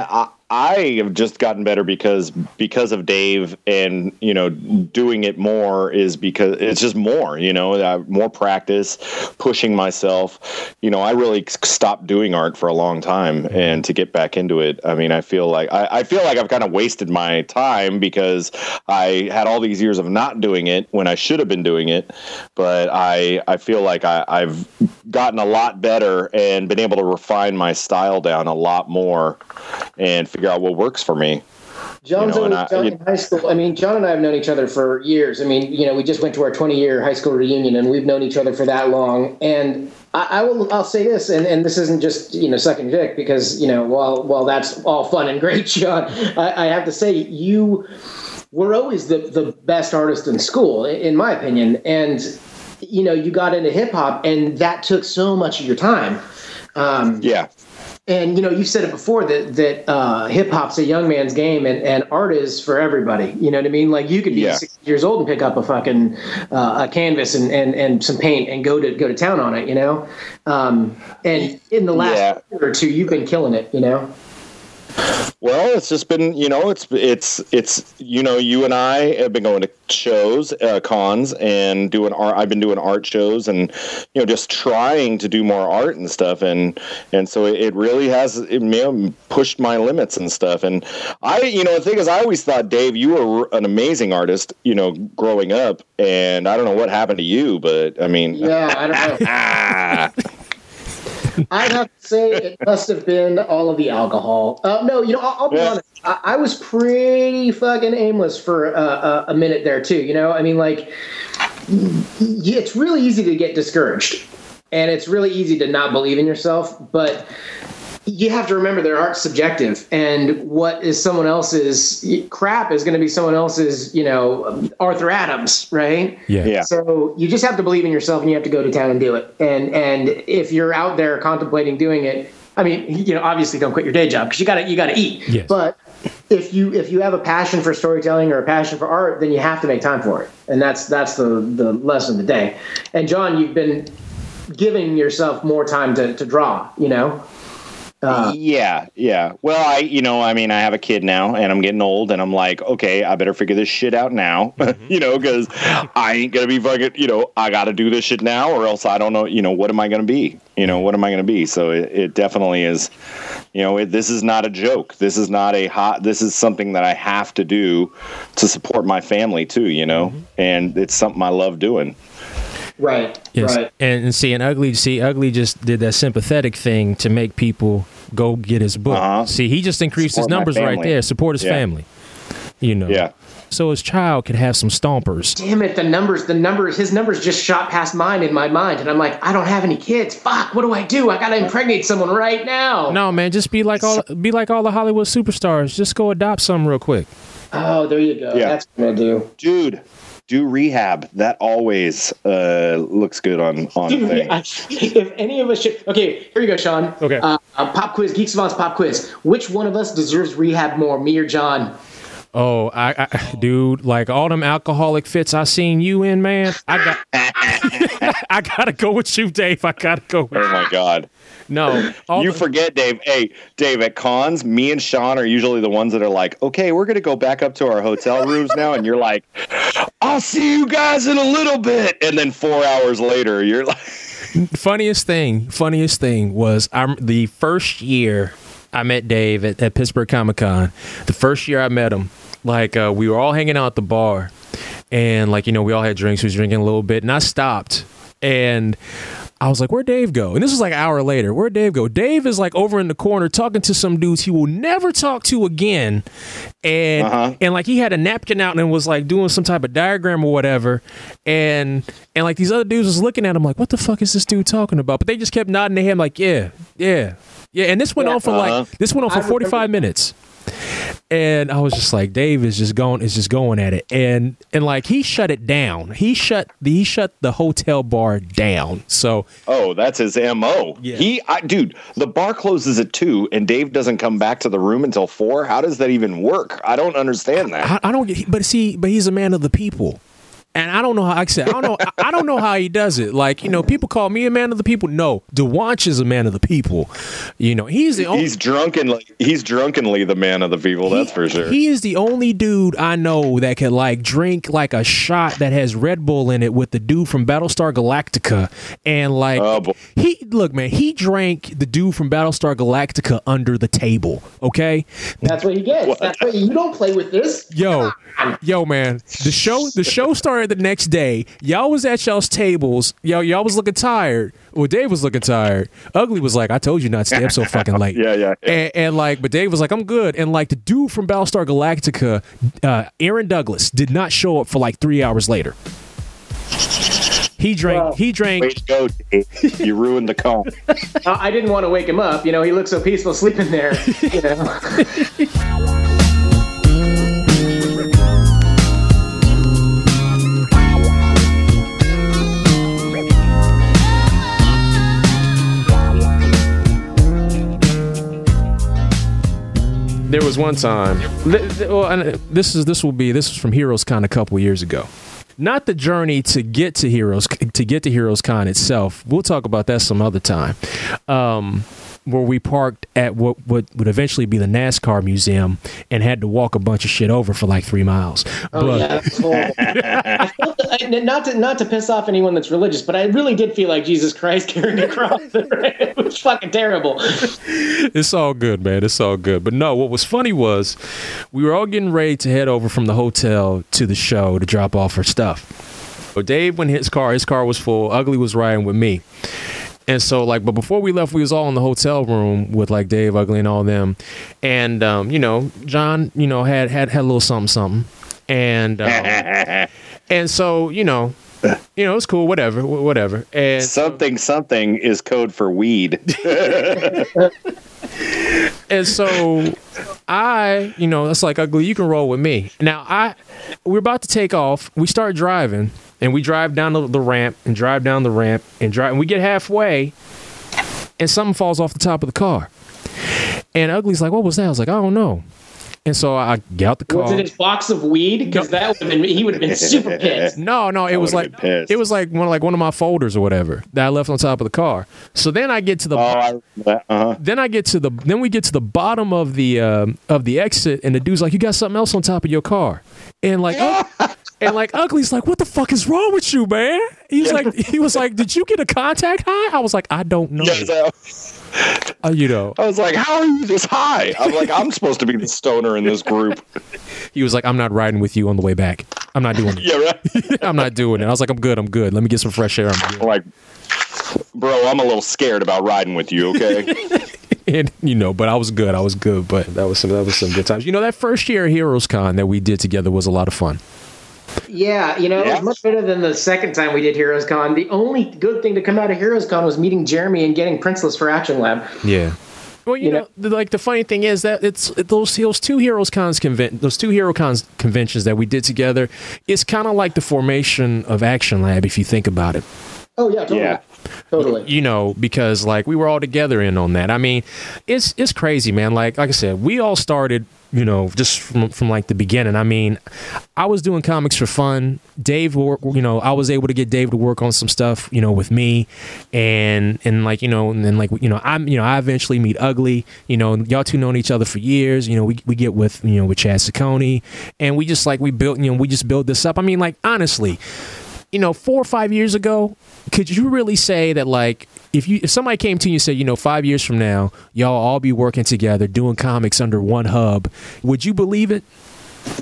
I have just gotten better because because of Dave and you know doing it more is because it's just more you know uh, more practice pushing myself. You know I really stopped doing art for a long time and to get back into it I mean I feel like I, I feel like I've kind of wasted my time because I had all these years of not doing it when I should have been doing it. But I I feel like I, I've gotten a lot better and been able to refine my style down a lot more and figure out what works for me. John's You know, always I- John in high school. I mean, John and I have known each other for years. I mean, you know, we just went to our 20 year high school reunion, and we've known each other for that long. And I, I will, I'll say this, and, and this isn't just you know sucking dick because you know while while that's all fun and great, John, I, I have to say you were always the the best artist in school, in my opinion. And you know, you got into hip hop, and that took so much of your time. Um, Yeah. And you know you've said it before that that uh, hip hop's a young man's game and, and art is for everybody you know what i mean like you could be Yeah. 60 years old and pick up a fucking uh, a canvas and, and and some paint and go to go to town on it you know um, and in the last Yeah. year or two you've been killing it you know Well, it's just been, you know, it's it's it's you know, you and I have been going to shows, uh, cons, and doing art. I've been doing art shows, and you know, just trying to do more art and stuff, and and so it, it really has it may have pushed my limits and stuff. And I, you know, the thing is, I always thought, Dave, you were an amazing artist, you know, growing up, and I don't know what happened to you, but I mean, yeah i don't know I'd have to say it must have been all of the alcohol. Uh, no, you know, I'll, I'll be Yeah. honest. I, I was pretty fucking aimless for uh, a, a minute there too. You know, I mean, like, it's really easy to get discouraged, and it's really easy to not believe in yourself. But you have to remember their art's subjective, and what is someone else's crap is going to be someone else's. You know, Arthur Adams, right? Yeah. yeah, So you just have to believe in yourself, and you have to go to town and do it. And and if you're out there contemplating doing it, I mean, you know, obviously don't quit your day job because you got to you got to eat. Yes. But if you if you have a passion for storytelling or a passion for art, then you have to make time for it. And that's that's the the lesson of the day. And John, you've been giving yourself more time to to draw. You know. Uh, yeah, yeah. Well, I, you know, I mean, I have a kid now, and I'm getting old, and I'm like, okay, I better figure this shit out now, you know, because I ain't gonna be fucking, you know, I got to do this shit now, or else I don't know, you know, what am I gonna be? You know, what am I gonna be? So it, it definitely is, you know, it, this is not a joke. This is not a hot. This is something that I have to do to support my family too, you know, and it's something I love doing. Right. Yes. Right. And, and see, and ugly, see, ugly just did that sympathetic thing to make people go get his book. Uh-huh. See, he just increased Support his numbers right there. Support his Yeah. family. You know. Yeah. So his child could have some stompers. Damn it! The numbers, the numbers, his numbers just shot past mine in my mind, and I'm like, I don't have any kids. Fuck! What do I do? I gotta impregnate someone right now. No, man, just be like all be like all the Hollywood superstars. Just go adopt some real quick. Oh, there you go. Yeah. That's what I do. Dude, do rehab. That always uh, looks good on on Dude, things. I- if any of us should, okay, here you go, Shawn. Okay. Uh, uh, pop quiz, Geek Savant's pop quiz. Which one of us deserves rehab more, me or John? Oh, I, I dude, like all them alcoholic fits I seen you in, man. I got I gotta go with you, Dave. I gotta go with Oh my god. no. You the- forget, Dave. Hey, Dave, at cons, me and Shawn are usually the ones that are like, okay, we're going to go back up to our hotel rooms now. And you're like, I'll see you guys in a little bit. And then four hours later, you're like, funniest thing, funniest thing was I'm the first year I met Dave at, at Pittsburgh Comic Con. The first year I met him, like uh, we were all hanging out at the bar, and like you know we all had drinks. We was drinking a little bit, and I stopped and. I was like, "Where'd Dave go?" And this was like an hour later. Where'd Dave go? Dave is like over in the corner talking to some dudes he will never talk to again, and Uh-huh. and like he had a napkin out and was like doing some type of diagram or whatever, and and like these other dudes was looking at him like, "What the fuck is this dude talking about?" But they just kept nodding their head like, "Yeah, yeah, yeah." And this went on for Uh-huh. like this went on for I forty five minutes. And I was just like, Dave is just going, is just going at it, and and like he shut it down. He shut the he shut the hotel bar down. So oh, that's his MO. Yeah. He, I, dude, the bar closes at two and Dave doesn't come back to the room until four. How does that even work? I don't understand that. I, I don't get, but see, but he's a man of the people. And I don't know how I said I don't know I- I don't know how he does it. Like you know, people call me a man of the people. No, Dwonch is a man of the people. You know, he's the only. He's drunkenly he's drunkenly the man of the people. That's for sure. He is the only dude I know that could like drink like a shot that has Red Bull in it with the dude from Battlestar Galactica, and like Oh, he look man, he drank the dude from Battlestar Galactica under the table. Okay, That's what he gets. That's what you don't play with this. yo, yo, man, the show the show started the next day. Y'all was at y'all's tables. Yo, y'all was looking tired. Well, Dave was looking tired. Ugly was like, "I told you not to stay up so fucking late." Yeah, yeah, yeah. And, and like, but Dave was like, "I'm good." And like the dude from Battlestar Galactica, uh, Aaron Douglas, did not show up for like three hours later. He drank. Wow. He drank. Way to go, Dave. You ruined the cone. I I didn't want to wake him up. You know, he looked so peaceful sleeping there. You know. There was one time. and this is this will be this was from Heroes Con a couple years ago. Not the journey to get to Heroes to get to Heroes Con itself. We'll talk about that some other time. Um, where we parked at what what would eventually be the NASCAR museum and had to walk a bunch of shit over for like three miles. Oh But- yeah, that's horrible. I I- not to not to piss off anyone that's religious, but I really did feel like Jesus Christ carrying a cross. it was fucking terrible. it's all good, man. It's all good. But no, what was funny was we were all getting ready to head over from the hotel to the show to drop off our stuff. So Dave went in his car. His car was full. Ugly was riding with me. And so, like, but before we left, we was all in the hotel room with like Dave, Ugly, and all them. And um, you know, John, you know, had had had a little something, something. And um, and so, you know, you know, it's cool, whatever, whatever. And something something is code for weed. And so I, you know, it's like ugly. You can roll with me. Now I, we're about to take off. We start driving, and we drive down the, the ramp and drive down the ramp and drive. And we get halfway, and something falls off the top of the car. And Ugly's like, "What was that?" I was like, "I don't know." And so I get out the car. Was it his box of weed? Because that would have been he would have been super pissed. No, no, it was like it was like one like one of my folders or whatever that I left on top of the car. So then I get to the oh, I, uh-huh. then I get to the then we get to the bottom of the um, of the exit, and the dude's like, "You got something else on top of your car," and like. Ug- And like Ugly's like, what the fuck is wrong with you, man? He was like, he was like, did you get a contact high? I was like, I don't know. Uh, you know, I was like, "How are you this high?" I'm like, "I'm supposed to be the stoner in this group." he was like, I'm not riding with you on the way back. I'm not doing it. Yeah, right. I'm not doing it. I was like, I'm good. I'm good. Let me get some fresh air. I'm good. Like, bro, I'm a little scared about riding with you. Okay. and you know, but I was good. I was good. But that was some that was some good times. You know, that first year at Heroes Con that we did together was a lot of fun. Yeah, you know, it was much better than the second time we did Heroes Con. The only good thing to come out of Heroes Con was meeting Jeremy and getting Princeless for Action Lab. Yeah. Well, you, You know, know- like the funny thing is that it's those those two Heroes Cons conven- those two Hero Cons conventions that we did together. It's kind of like the formation of Action Lab if you think about it. Oh yeah, totally. Yeah. Totally. You know, because like we were all together in on that. I mean, it's it's crazy, man. Like like I said, we all started. You know, just from from like the beginning. I mean, I was doing comics for fun. Dave, you know, I was able to get Dave to work on some stuff, you know, with me, and and like you know, and then like you know, I'm you know, I eventually meet Ugly. You know, y'all two known each other for years. You know, we we get with you know with Chad Saccone, and we just like we built you know we just build this up. I mean, like honestly, you know, four or five years ago, could you really say that like if you if somebody came to you and said, you know, five years from now, y'all all be working together doing comics under one hub, would you believe it?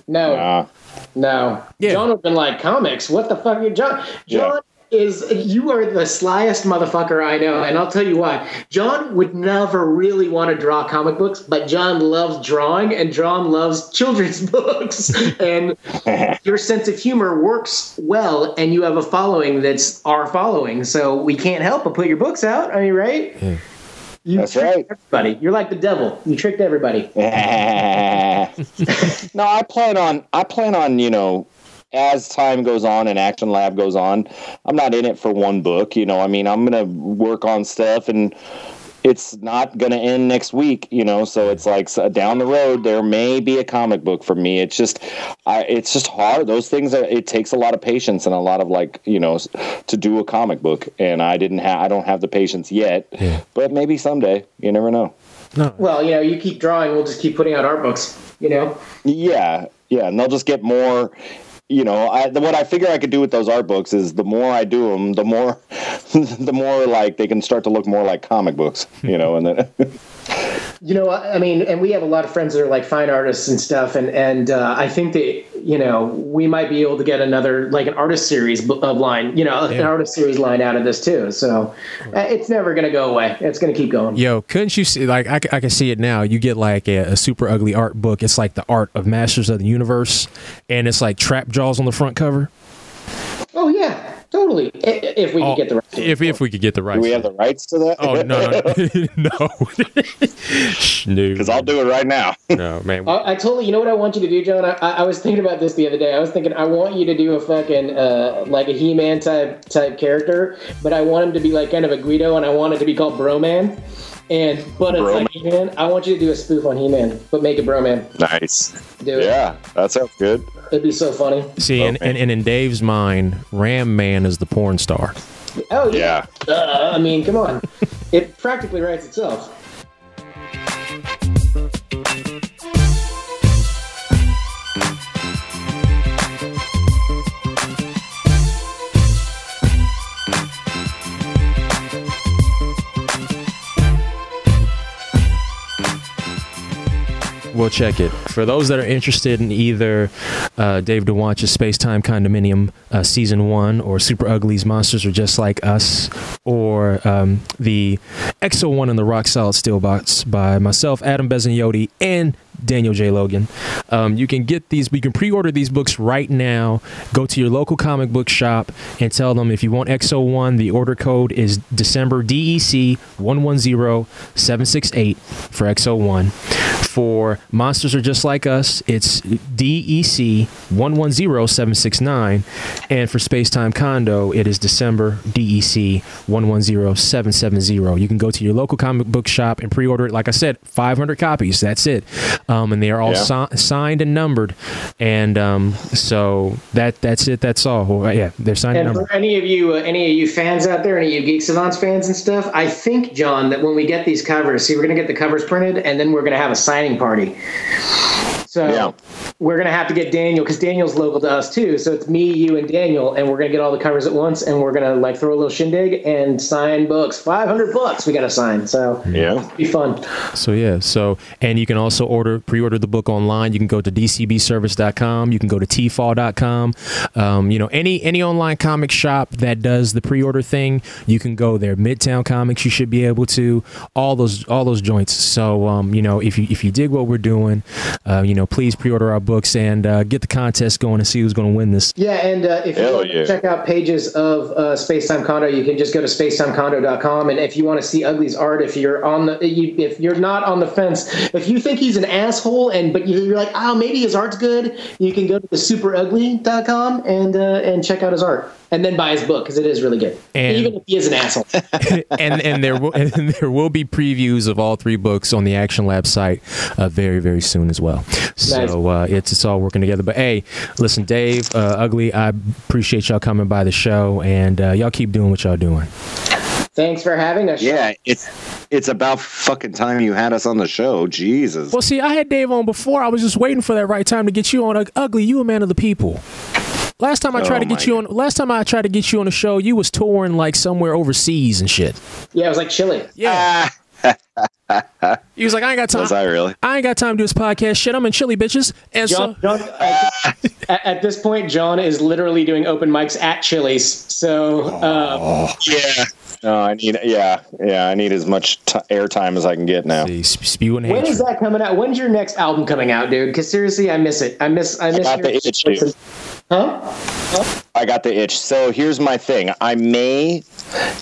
No, Uh, no. Yeah. John would have been like, comics? What the fuck? are you John, John is, you are the slyest motherfucker I know. And I'll tell you why. John would never really want to draw comic books, but John loves drawing and John loves children's books. and your sense of humor works well, and you have a following that's our following. So we can't help but put your books out. I mean, right? You That's tricked right. Everybody. You're like the devil. You tricked everybody. no, I plan on I plan on, you know, as time goes on and Action Lab goes on, I'm not in it for one book, you know. I mean, I'm going to work on stuff and it's not going to end next week, you know. So it's like so down the road there may be a comic book for me. It's just, I, it's just hard. Those things are. It takes a lot of patience and a lot of like you know to do a comic book, and I didn't have. I don't have the patience yet, Yeah. but maybe someday. You never know. No. Well, you know, you keep drawing, we'll just keep putting out art books. You know. Yeah, yeah, and they'll just get more. You know, I, what I figure I could do with those art books is the more I do them, the more, the more like they can start to look more like comic books. You know, and then You know, I I mean, and we have a lot of friends that are like fine artists and stuff, and and uh, I think that you know we might be able to get another like an artist series of line, you know, an artist series line out of this too. So uh, it's never going to go away. It's going to keep going. Yo, couldn't you see? Like, I can see it now. You get like a, a super ugly art book. It's like the art of Masters of the Universe, and it's like Trap Jaw's on the front cover. Yeah, totally. If we Oh, can get the right. if if we could get the right. do we have the rights to that? Oh no no no! Shh, no, Because I'll do it right now. no man. I, I totally. You know what I want you to do, John? I, I I was thinking about this the other day. I was thinking I want you to do a fucking uh, like a He-Man type type character, but I want him to be like kind of a Guido, and I want it to be called Broman. And but it's like He-Man. I want you to do a spoof on He-Man, but make it Bro-Man. Nice. Do it. Yeah, that sounds good. It'd be so funny. See, and, and, and in Dave's mind, Ram Man is the porn star. Oh yeah. Yeah. Uh, I mean, come on. it practically writes itself. We'll check it. For those that are interested in either uh, Dave Dwonch's Space Time Condominium uh, Season 1 or Super Ugly's Monsters Are Just Like Us or um, the Exo 1 and the Rock Solid Steel Box by myself, Adam Bezagnoti, and Daniel J. Logan. Um, you can get these, you can pre order these books right now. Go to your local comic book shop and tell them if you want Exo 1, the order code is December DEC 110768 for Exo 1. For Monsters Are Just Like Us, it's DEC 110769. And for Spacetime Condo, it is December DEC 110770. You can go to your local comic book shop and pre order it. Like I said, 500 copies. That's it. Um, and they are all Yeah. si- signed and numbered. And um, so that that's it. That's all. Well, yeah, they're signed and And numbered. for any of you, uh, any of you fans out there, any of you Geek Savants fans and stuff, I think John that when we get these covers, see, we're gonna get the covers printed, and then we're gonna have a signing party. So Yeah. we're gonna have to get Daniel because Daniel's local to us too. So it's me, you, and Daniel, and we're gonna get all the covers at once, and we're gonna like throw a little shindig and sign books. Five hundred books we gotta sign. So Yeah. be fun. So yeah, so and you can also order pre-order the book online. You can go to dcbservice.com. You can go to tfall.com. Um, you know any any online comic shop that does the pre-order thing, you can go there. Midtown Comics, you should be able to all those all those joints. So um, you know if you if you dig what we're doing, uh, you know please pre-order our books and uh, get the contest going and see who's going to win this. Yeah, and uh, if you Hell want yeah. to check out pages of uh, Spacetime Condo, you can just go to spacetimecondo.com. And if you want to see Ugly's art, if you're on the, you, if you're not on the fence, if you think he's an asshole, and but you're like, oh, maybe his art's good, you can go to the superugly.com and uh, and check out his art, and then buy his book because it is really good, And- even if he is an asshole. and and there will and there will be previews of all three books on the Action Lab site uh, very very soon as well. So uh, it's it's all working together. But hey, listen, Dave, uh, Ugly, I appreciate y'all coming by the show, and uh, y'all keep doing what y'all doing. Thanks for having us. Yeah, it's it's about fucking time you had us on the show. Jesus. Well, see, I had Dave on before. I was just waiting for that right time to get you on. Ugly, you a man of the people. Last time I tried Oh to get you on, last time I tried to get you on the show, you was touring like somewhere overseas and shit. Yeah, it was like Chile. Yeah, Ah, he was like, I ain't got time. was I really? I ain't got time to do this podcast shit. I'm in Chile, bitches. And John, so, John at, at this point, John is literally doing open mics at Chili's. So. Uh, Yeah. No, I need. Yeah, yeah. I need as much t- airtime as I can get now. See, spewing When hatred. is that coming out? When's your next album coming out, dude? Because seriously, I miss it. I miss. I miss. got your- the itch, Huh? I got the itch. So here's my thing. I may,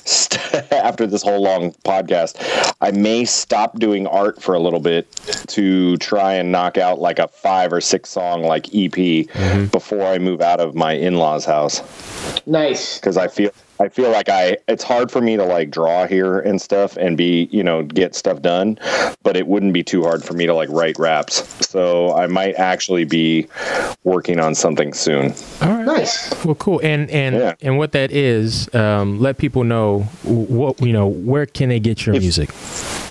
st- after this whole long podcast, I may stop doing art for a little bit to try and knock out like a five or six song like EP mm-hmm. before I move out of my in laws' house Nice. because I feel I feel like I it's hard for me to like draw here and stuff and be you know get stuff done, but it wouldn't be too hard for me to like write raps. So I might actually be working on something soon. All right. Nice. Well, cool. And and Yeah. and what that is, um, let people know what you know. Where can they get your If- music?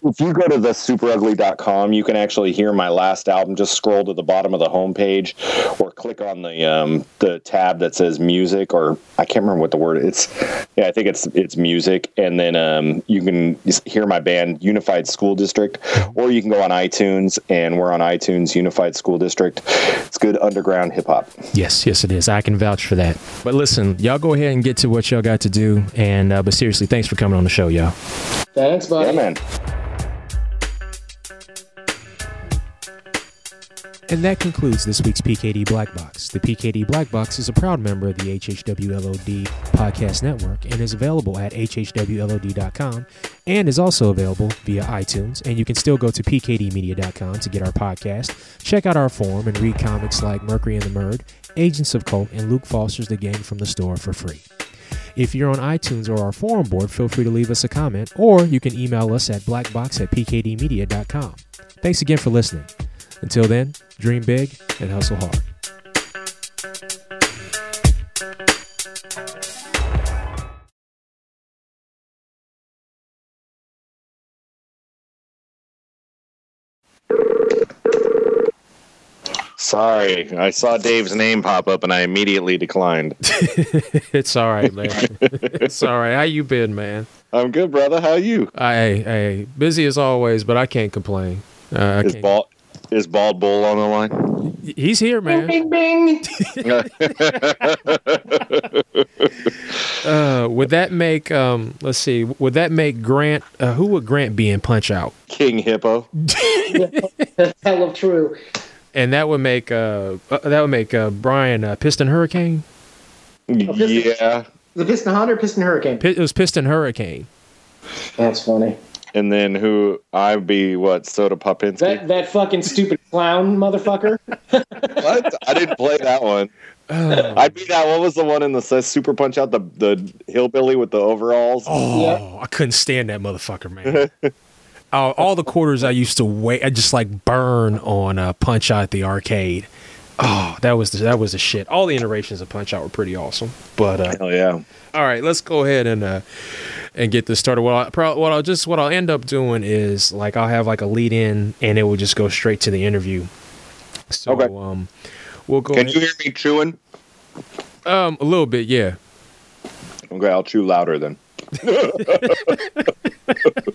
If you go to the superugly.com, you can actually hear my last album. Just scroll to the bottom of the homepage or click on the um, the tab that says music or I can't remember what the word it's yeah, I think it's it's music and then um, you can hear my band Unified School District or you can go on iTunes and we're on iTunes Unified School District. It's good underground hip hop. Yes, yes, it is. I can vouch for that. But listen, y'all go ahead and get to what y'all got to do. And uh, but seriously, thanks for coming on the show, y'all. Thanks, buddy. Yeah, man. And that concludes this week's PKD Black Box. The PKD Black Box is a proud member of the HHWLOD Podcast Network and is available at hhwlod.com and is also available via iTunes. And you can still go to pkdmedia.com to get our podcast, check out our forum, and read comics like Mercury and the Murd, Agents of Cult, and Luke Foster's The Gang from the Store for free. If you're on iTunes or our forum board, feel free to leave us a comment, or you can email us at blackbox at pkdmedia.com. Thanks again for listening. Until then, dream big and hustle hard. Sorry, I saw Dave's name pop up and I immediately declined. it's all right, man. it's all right. How you been, man? I'm good, brother. How are you? I, I busy as always, but I can't complain. Uh, I Is can't. bald is bald bull on the line? He's here, man. Bing, bing. Uh, would that make um? Let's see. Would that make Grant? Uh, who would Grant be in Punch Out? King Hippo. That's of true. And that would make uh, uh that would make uh Brian uh, Piston Hurricane. Yeah. The Piston Hunter, Piston Hurricane? Pi- it was Piston Hurricane. That's funny. And then who I'd be what, Soda Popinski? That that fucking stupid clown motherfucker. what? I didn't play that one. Oh, I'd be that what was the one in the Super Punch Out, the the hillbilly with the overalls? oh I couldn't stand that motherfucker, man. Oh, all the quarters I used to wait, I just like burn on uh, Punch Out at the arcade. Oh, that was the, that was the shit. All the iterations of Punch Out were pretty awesome. But uh, Hell yeah. all right, let's go ahead and uh, and get this started. What I pro- what I'll just what I'll end up doing is like I'll have like a lead in, and it will just go straight to the interview. So Okay. um, we'll go. Can ahead- you hear me chewing? um a little bit, yeah. Okay, I'll chew louder then.